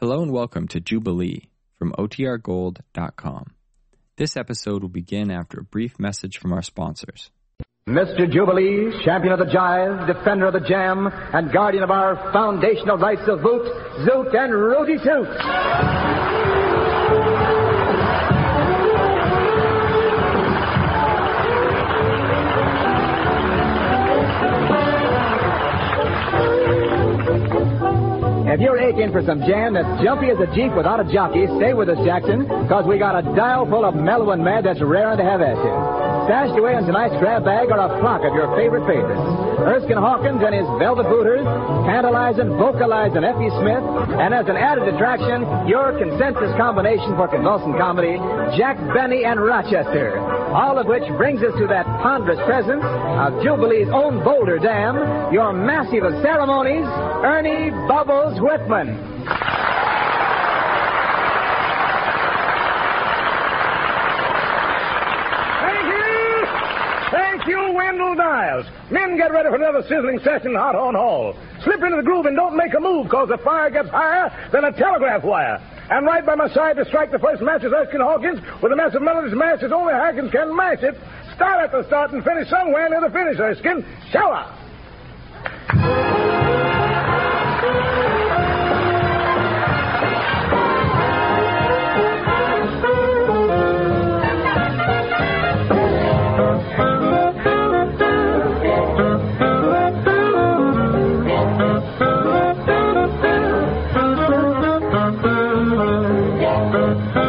Hello and welcome to Jubilee from OTRGold.com. This episode will begin after a brief message from our sponsors. Mr. Jubilee, champion of the jive, defender of the jam, and guardian of our foundational rights of Voot, Zoot, and Rooty Toot. If you're aching for some jam that's jumpy as a Jeep without a jockey, stay with us, Jackson, because we got a dial full of mellow and mad that's raring to have at you. Stashed away in tonight's grab bag are a flock of your favorite favorites. Erskine Hawkins and his Velvet Booters, tantalizing, vocalizing Effie Smith, and as an added attraction, your consensus combination for convulsing comedy, Jack Benny and Rochester. All of which brings us to that ponderous presence of Jubilee's own Boulder Dam, your massive of ceremonies, Ernie Bubbles Whitman. Thank you. Thank you, Wendell Niles. Men, get ready for another sizzling session hot on hall. Slip into the groove and don't make a move, because the fire gets higher than a telegraph wire. And right by my side to strike the first match is Erskine Hawkins with a massive melodies match only Hawkins can match it. Start at the start and finish somewhere near the finish, Erskine. Shower! Thank you.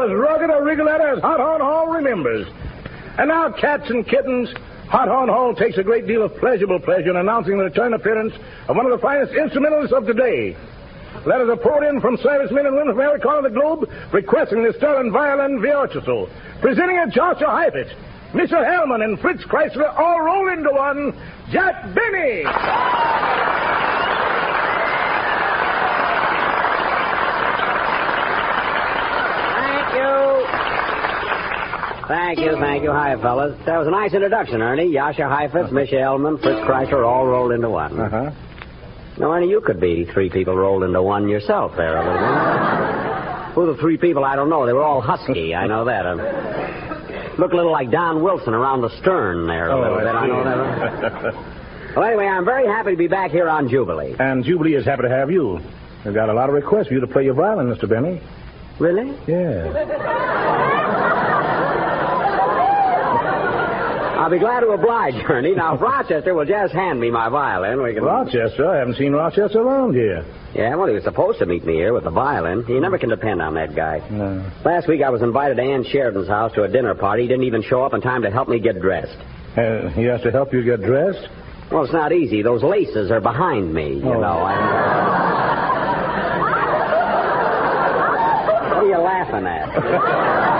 Was rugged a Rigoletta as Hot Horn Hall remembers. And now, cats and kittens, Hot Horn Hall takes a great deal of pleasurable pleasure in announcing the return appearance of one of the finest instrumentalists of today. Letters are poured in from servicemen and women from every corner of the globe requesting the sterling violin virtuoso. Presenting it, Jascha Heifetz, Mischa Elman, and Fritz Kreisler all roll into one, Jack Benny. Thank you. Thank you, thank you. Hi, fellas. That was a nice introduction, Ernie. Jascha Heifetz, Mischa Elman, Fritz Kreisler, all rolled into one. Uh-huh. Now, Ernie, you could be three people rolled into one yourself there a little bit. Who the three people, I don't know. They were all husky. I know that. Uh, look a little like Don Wilson around the stern there a Oh, little bit. I know that. Well, anyway, I'm very happy to be back here on Jubilee. and Jubilee is happy to have you. They've got a lot of requests for you to play your violin, Mr. Benny. Really? Yeah. I'll be glad to oblige, Ernie. Now, Rochester will just hand me my violin, we can. Rochester? I haven't seen Rochester around here. Yeah, well, he was supposed to meet me here with the violin. You never can depend on that guy. No. Last week I was invited to Ann Sheridan's house to a dinner party. He didn't even show up in time to help me get dressed. Uh, he has to help you get dressed? Well, it's not easy. Those laces are behind me, you Oh. know. I... What are you laughing at?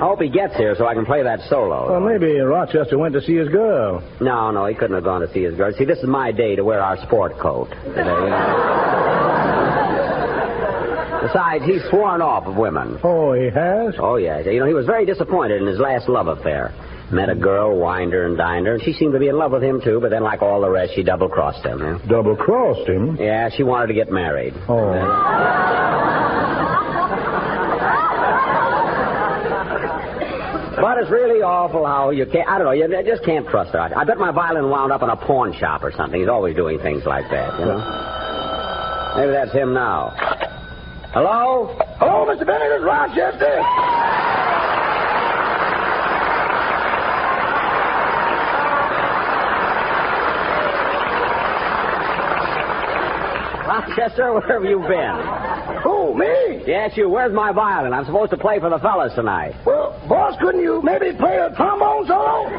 I hope he gets here so I can play that solo. Well, maybe Rochester went to see his girl. No, no, he couldn't have gone to see his girl. See, this is my day to wear our sport coat. Today. Besides, he's sworn off of women. Oh, he has? Oh, yes. You know, he was very disappointed in his last love affair. Met a girl, wined her and dined her, and she seemed to be in love with him, too, but then, like all the rest, she double crossed him. huh? Double crossed him. Yeah, she wanted to get married. Oh. But it's really awful how you can't, I don't know, you just can't trust her. I, I bet my violin wound up in a pawn shop or something. He's always doing things like that, you know? Maybe that's him now. Hello? Hello, Mr. Benny, this is Rochester. Rochester, where have you been? Who, me? Yes, you. Where's my violin? I'm supposed to play for the fellas tonight. Well, boss, couldn't you maybe play a trombone solo?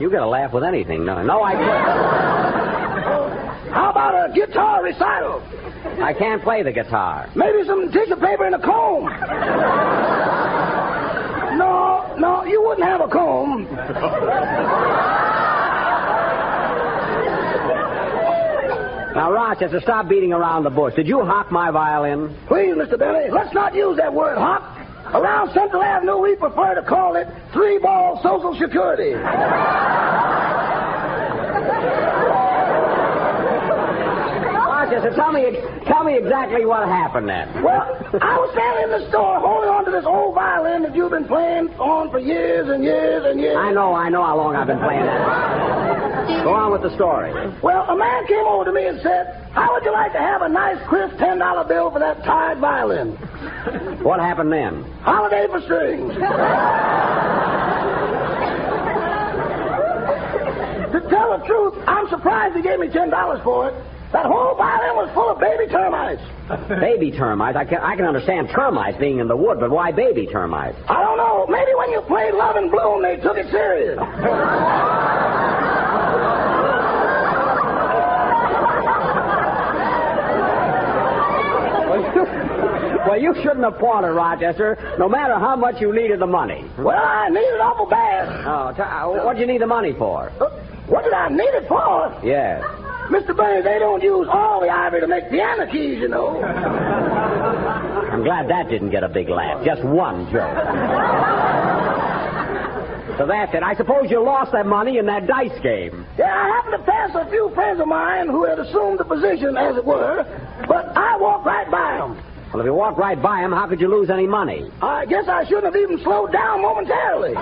You gotta laugh with anything. No, no, I couldn't. How about a guitar recital? I can't play the guitar. Maybe some tissue paper and a comb. No, no, you wouldn't have a comb. Now, Rochester, stop beating around the bush. Did you hock my violin? Please, Mr. Benny, let's not use that word hop. Around Central Avenue, we prefer to call it three ball social security. Rochester, tell me, tell me exactly what happened then. Well, I was standing in the store holding on to this old violin that you've been playing on for years and years and years. I know, I know how long I've been playing that. Go on with the story. Well, a man came over to me and said, How would you like to have a nice, crisp $10 bill for that tired violin? What happened then? Holiday for strings. to tell the truth, I'm surprised he gave me $10 for it. That whole violin was full of baby termites. Baby termites. I can, I can understand termites being in the wood, but why baby termites? I don't know. Maybe when you played Love in Bloom, they took it serious. You, well, you shouldn't have pawned it, Rochester, no matter how much you needed the money. Well, I need it awful bad. Oh, t- uh, what'd you need the money for? Uh, What did I need it for? Yes. Mr. Benny, they don't use all the ivory to make piano keys, you know. I'm glad that didn't get a big laugh. Just one joke. So that's it. I suppose you lost that money in that dice game. Yeah, I happened to pass a few friends of mine who had assumed the position, as it were, but I walked right by them. Well, if you walked right by him, how could you lose any money? I guess I shouldn't have even slowed down momentarily.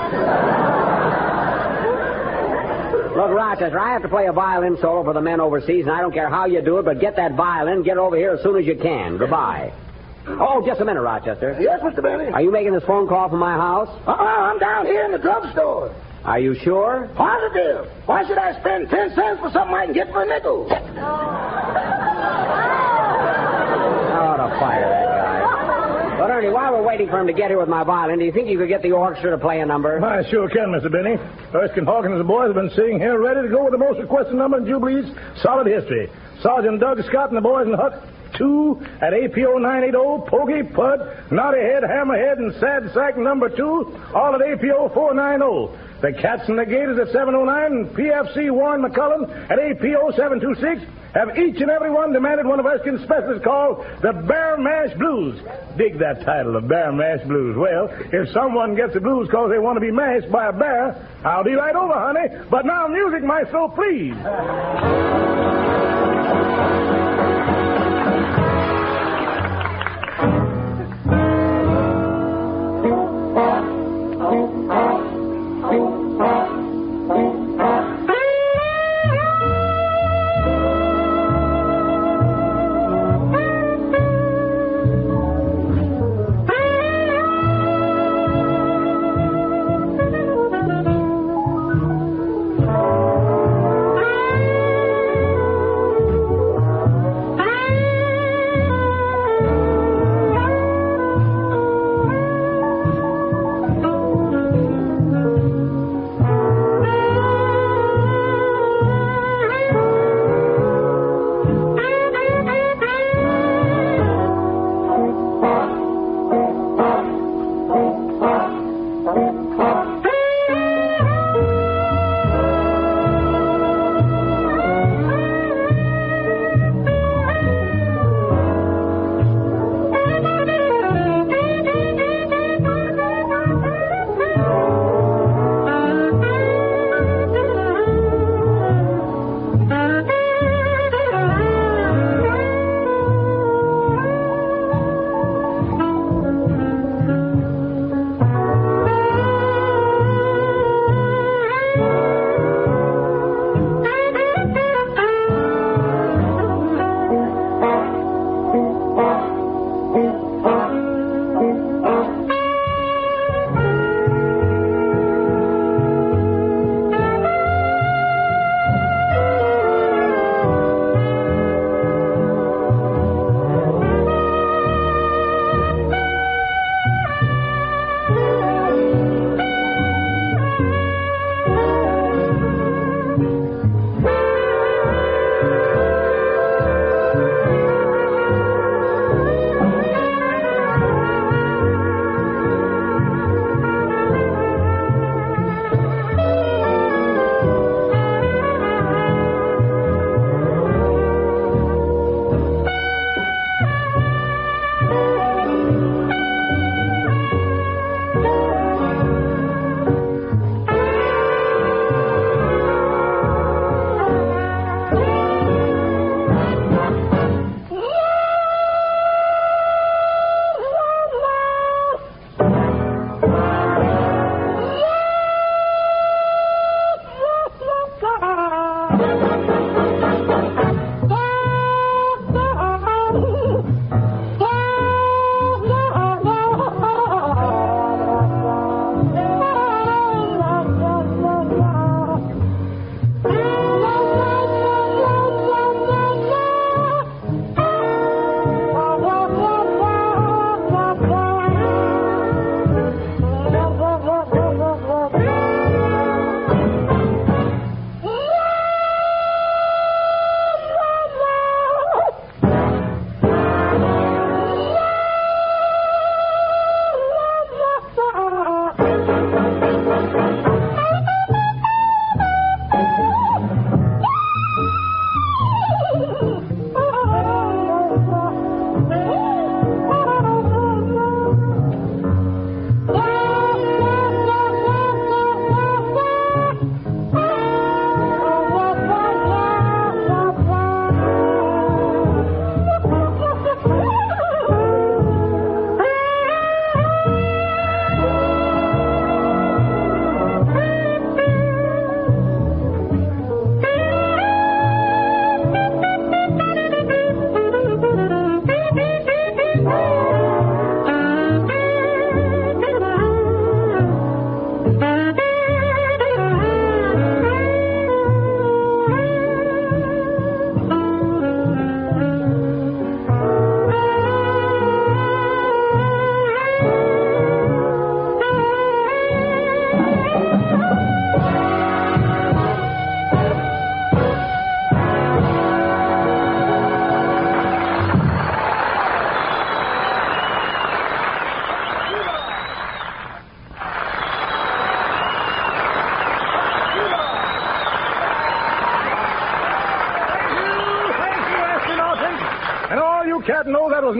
Look, Rochester, I have to play a violin solo for the men overseas, and I don't care how you do it, but get that violin, get it over here as soon as you can. Goodbye. Oh, just a minute, Rochester. Yes, Mr. Benny. Are you making this phone call from my house? Uh-uh, I'm down here in the drugstore. Are you sure? Positive. Why should I spend ten cents for something I can get for a nickel? I ought to fire that guy. But, Ernie, while we're waiting for him to get here with my violin, do you think you could get the orchestra to play a number? I sure can, Mr. Benny. Erskine Hawkins and the boys have been sitting here ready to go with the most requested number in Jubilee's solid history. Sergeant Doug Scott and the boys in Hut 2 at APO 980, Pokey, Pud, Naughty Head, Hammerhead, and Sad Sack number 2, all at APO 490. The Cats and the Gators at 709 and PFC Warren McCullum at APO 726 have each and every one demanded one of Erskine's specials called the Bear Mash Blues. Dig that title, the Bear Mash Blues. Well, if someone gets the blues because they want to be mashed by a bear, I'll be right over, honey. But now, music, maestro, please.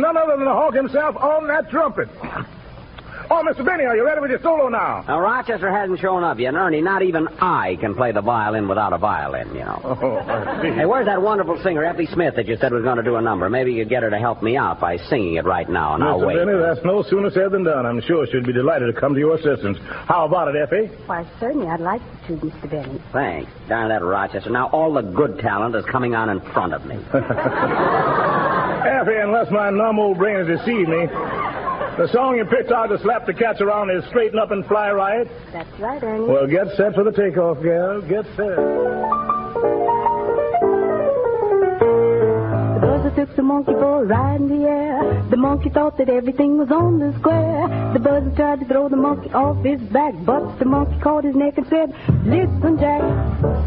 None other than the Hawk himself on that trumpet. Oh, Mr. Benny, are you ready with your solo now? Now, Rochester hasn't shown up yet, and Ernie, not even I can play the violin without a violin, you know. Oh, I see. Hey, where's that wonderful singer, Effie Smith, that you said was going to do a number? Maybe you could get her to help me out by singing it right now, and I'll Mr. wait. Benny, that's no sooner said than done. I'm sure she'd be delighted to come to your assistance. How about it, Effie? Why, certainly, I'd like to, Mr. Benny. Thanks. Darn that Rochester. Now all the good talent is coming on in front of me. Effie, unless my numb old brain has deceived me, the song you picked out to slap the cats around is Straighten Up and Fly Right. That's right, Ernie. Well, get set for the takeoff, gal. Get set. The buzzer took the monkey for a ride in the air. The monkey thought that everything was on the square. The buzzer tried to throw the monkey off his back, but the monkey caught his neck and said, Listen, Jack,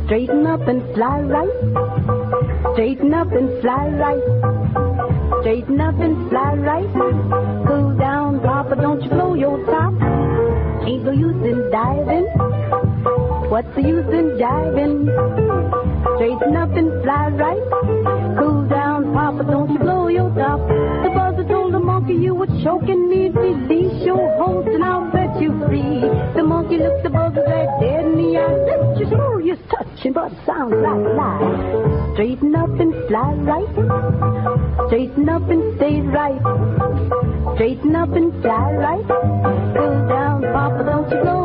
straighten up and fly right. Straighten up and fly right. Straighten up and fly right. Cool down, Papa, don't you blow your top. Ain't no use in diving. What's the use in diving? Straighten up and fly right. Cool down, Papa, don't you blow your top. The buzzer told the monkey you were choking me. Release your host and I'll bet you free. The monkey looked the buzzer right dead in the eye. That's just curious touching, but sounds like lie. Straighten up and fly right. Straighten up and stay right. Straighten up and fly right. Cool down, Papa, don't you blow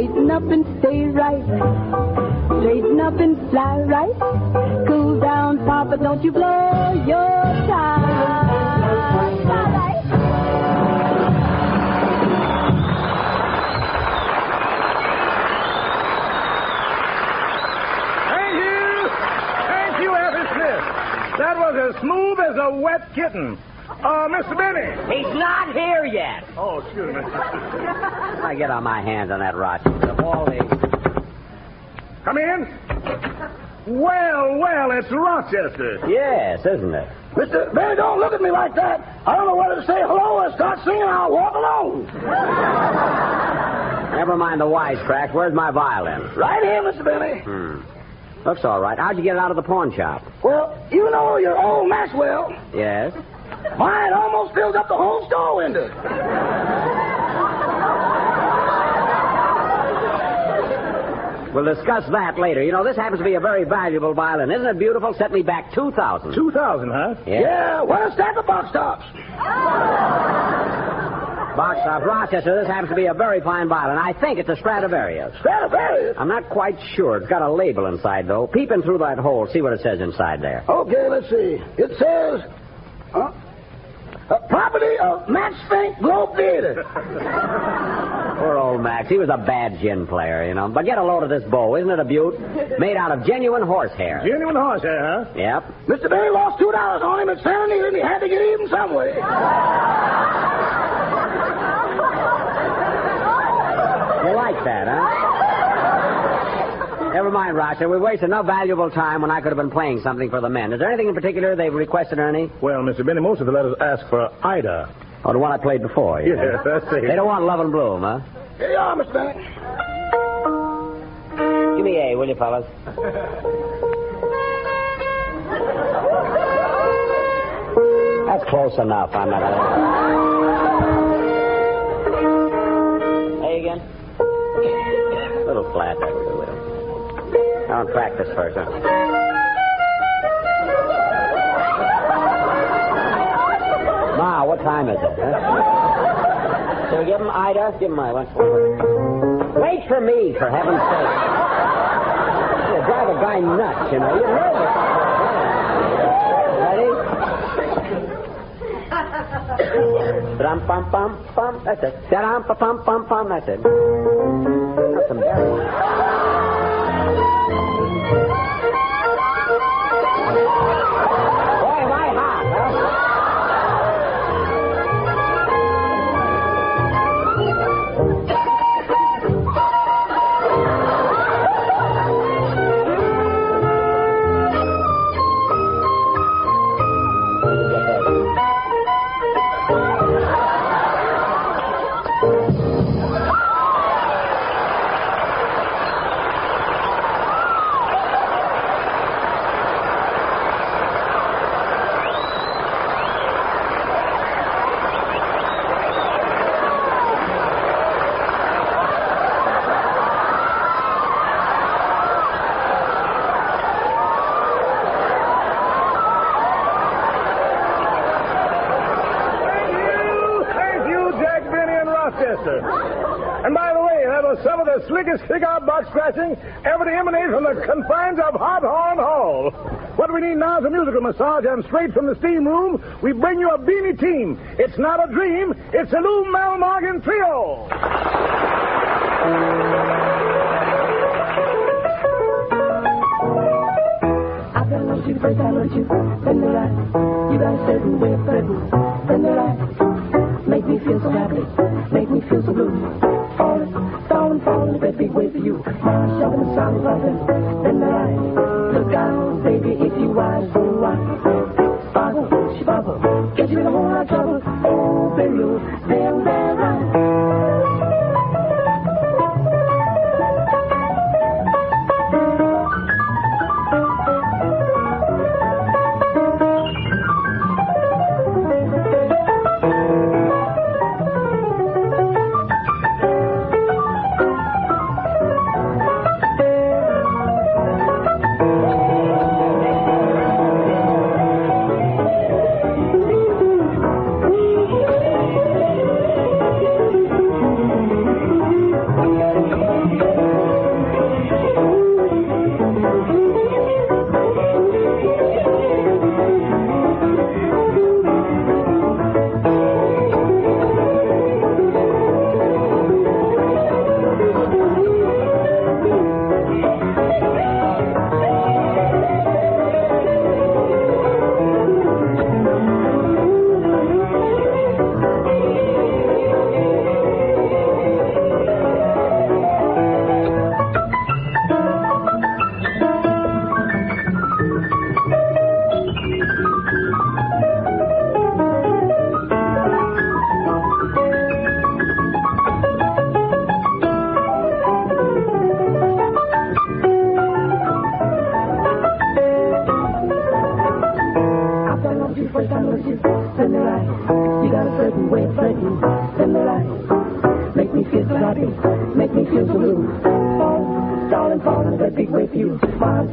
Straighten up and stay right. Straighten up and fly right. Cool down, Papa, don't you blow your top. Fly right. Thank you. Thank you, Smith. That was as smooth as a wet kitten. Uh, Mr. Benny. He's not here yet. Oh, excuse me. I get on my hands on that Rochester. Of all the... Come in. Well, well, it's Rochester. Yes, isn't it? Mr. Benny, don't look at me like that. I don't know whether to say hello or start singing. I'll walk alone. Never mind the wisecracks. Where's my violin? Right here, Mr. Benny. Hmm. Looks all right. How'd you get it out of the pawn shop? Well, you know your old Maxwell. Yes? Mine almost fills up the whole store window. We'll discuss that later. You know, this happens to be a very valuable violin. Isn't it beautiful? Set me back 2000 Two thousand, huh? Yeah. Yeah, what a stack of box tops. Box top Rochester. This happens to be a very fine violin. I think it's a Stradivarius. Stradivarius. I'm not quite sure. It's got a label inside, though. Peep in through that hole. See what it says inside there. Okay, let's see. It says, uh, uh, property of Max Fink Globe Theater. Poor old Max. He was a bad gin player, you know. But get a load of this bow. Isn't it a beaut? Made out of genuine horsehair. Genuine horsehair, huh? Yep. Mr. Benny lost two dollars on him at Anita, and he had to get even some way. You like that, huh? Never mind, Roger. We wasted enough valuable time when I could have been playing something for the men. Is there anything in particular they've requested, Ernie? Well, Mr. Benny, most of the letters ask for Ida. Oh, the one I played before. know. Yes, that's it. They don't want Love in Bloom, huh? Here you are, Mr. Benny. Give me A, will you, fellas? That's close enough. I'm not. A again. A little flat. That a practice first. Huh? Ma, what time is it? Huh? So give him Ida. Give him my lunch. Wait for me, for heaven's sake. You drive a guy nuts, you know. You're nervous. Ready? Dum pum pum pum. That's it. Dum pum pum pum. That's it. That's. Thank you. And straight from the steam room, we bring you a beanie team. It's not a dream, it's a Lou Mel Morgan Trio. I first time with you, then the right. You got a certain way of then the right. Make me feel so happy, make me feel so blue. Falling, falling, falling, a great big way for you. And sound something, then the right. Look out, baby, if you wise, so wise. Sparkle, sparkle, get you in a whole lot of trouble. Oh, baby, then the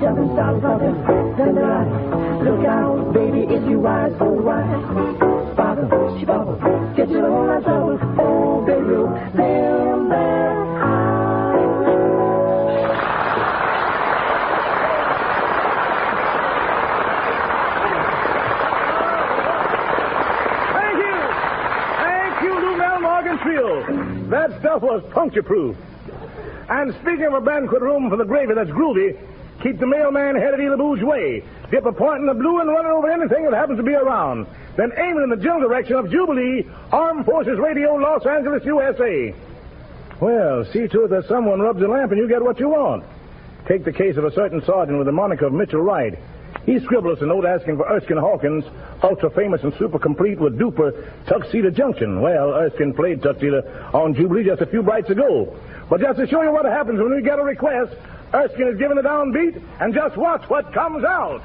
Jumping, style, something, then. Look out, baby, if you rise, oh, rise. Sparkle, sparkle, get you in a whole lot of trouble. Oh, baby, you, Lou Mel That stuff was puncture proof. And speaking of a banquet room for the gravy that's groovy, keep the mailman headed either booze way. Dip a point in the blue and run it over anything that happens to be around. Then aim it in the general direction of Jubilee, Armed Forces Radio, Los Angeles, USA. Well, see to it that someone rubs a lamp and you get what you want. Take the case of a certain sergeant with the moniker of Mitchell Wright. He scribbled us a note asking for Erskine Hawkins, ultra famous and super complete with duper Tuxedo Junction. Well, Erskine played Tuxedo on Jubilee just a few nights ago. But just to show you what happens when we get a request, Erskine is given a downbeat, and just watch what comes out.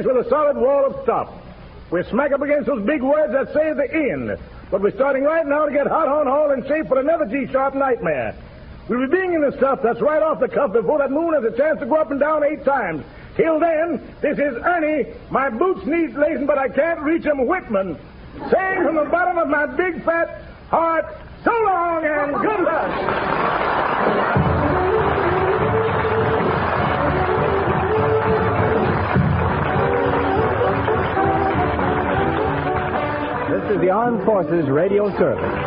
With a solid wall of stop. We're smack up against those big words that say the end. But we're starting right now to get hot on haul and shape for another G-sharp nightmare. We'll be being in the stuff that's right off the cuff before that moon has a chance to go up and down eight times. Till then, this is Ernie. My boots need lacing, but I can't reach 'em Whitman. Saying from the bottom of my big fat heart, so long and good luck. Is the Armed Forces Radio Service.